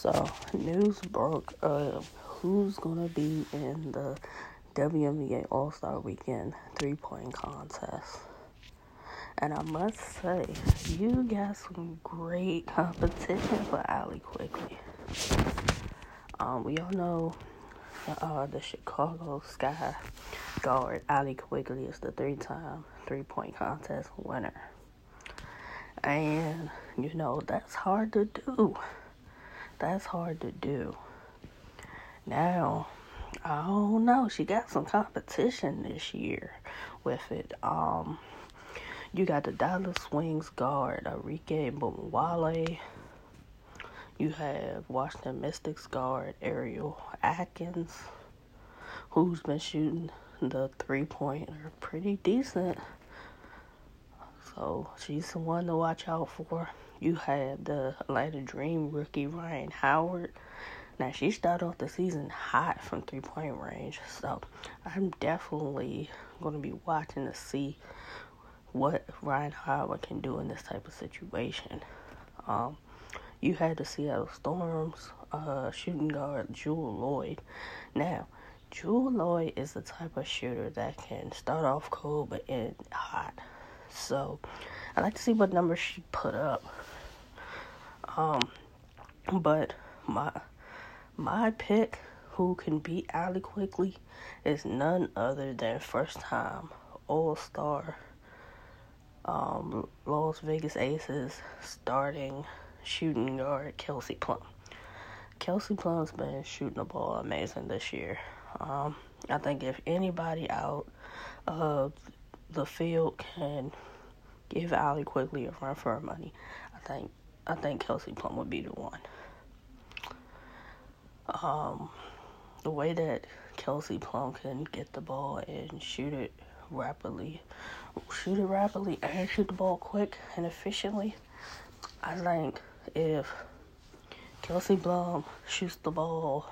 So, news broke of who's going to be in the WNBA All Star Weekend three point contest. And I must say, you got some great competition for Allie Quigley. Um, we all know uh, the Chicago Sky guard Allie Quigley is the three time three point contest winner. And, you know, that's hard to do that's hard to do. Now, I don't know. She got some competition this year with it. Um, you got the Dallas Wings guard Arike Ogunbowale. You have Washington Mystics guard Ariel Atkins, who's been shooting the three pointer pretty decent. So she's the one to watch out for. You had the Atlanta Dream rookie Rhyne Howard. Now she started off the season hot from three point range, so I'm definitely going to be watching to see what Rhyne Howard can do in this type of situation. Um, you had the Seattle Storms uh, shooting guard Jewell Loyd. Now, Jewell Loyd is the type of shooter that can start off cold but end hot. So I like to see what numbers she put up. Um, but my my pick who can beat Allie Quigley is none other than first time All Star um, Las Vegas Aces starting shooting guard Kelsey Plum. Kelsey Plum's been shooting the ball amazing this year. Um, I think if anybody out of the field can give Allie Quigley a run for her money, I think I think Kelsey Plum would be the one. Um, the way that Kelsey Plum can get the ball and shoot it rapidly, shoot it rapidly and shoot the ball quick and efficiently, I think if Kelsey Plum shoots the ball,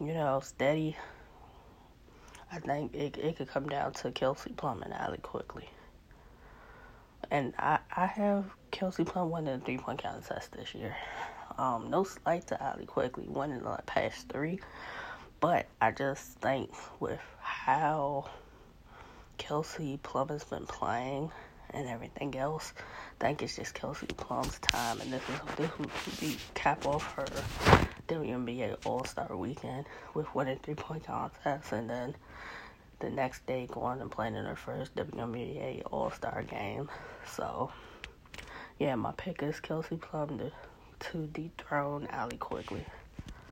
you know, steady, I think it it could come down to Kelsey Plum and Allie Quigley. And I, I have Kelsey Plum winning the three point contest this year. Um, no slight to Allie Quigley winning the past three, but I just think with how Kelsey Plum has been playing and everything else, I think it's just Kelsey Plum's time, and this is this would be cap off her WNBA All Star weekend with winning three point contests, and then the next day going and playing in her first WNBA All Star game. So, yeah, my pick is Kelsey Plum to, to dethrone Allie Quigley.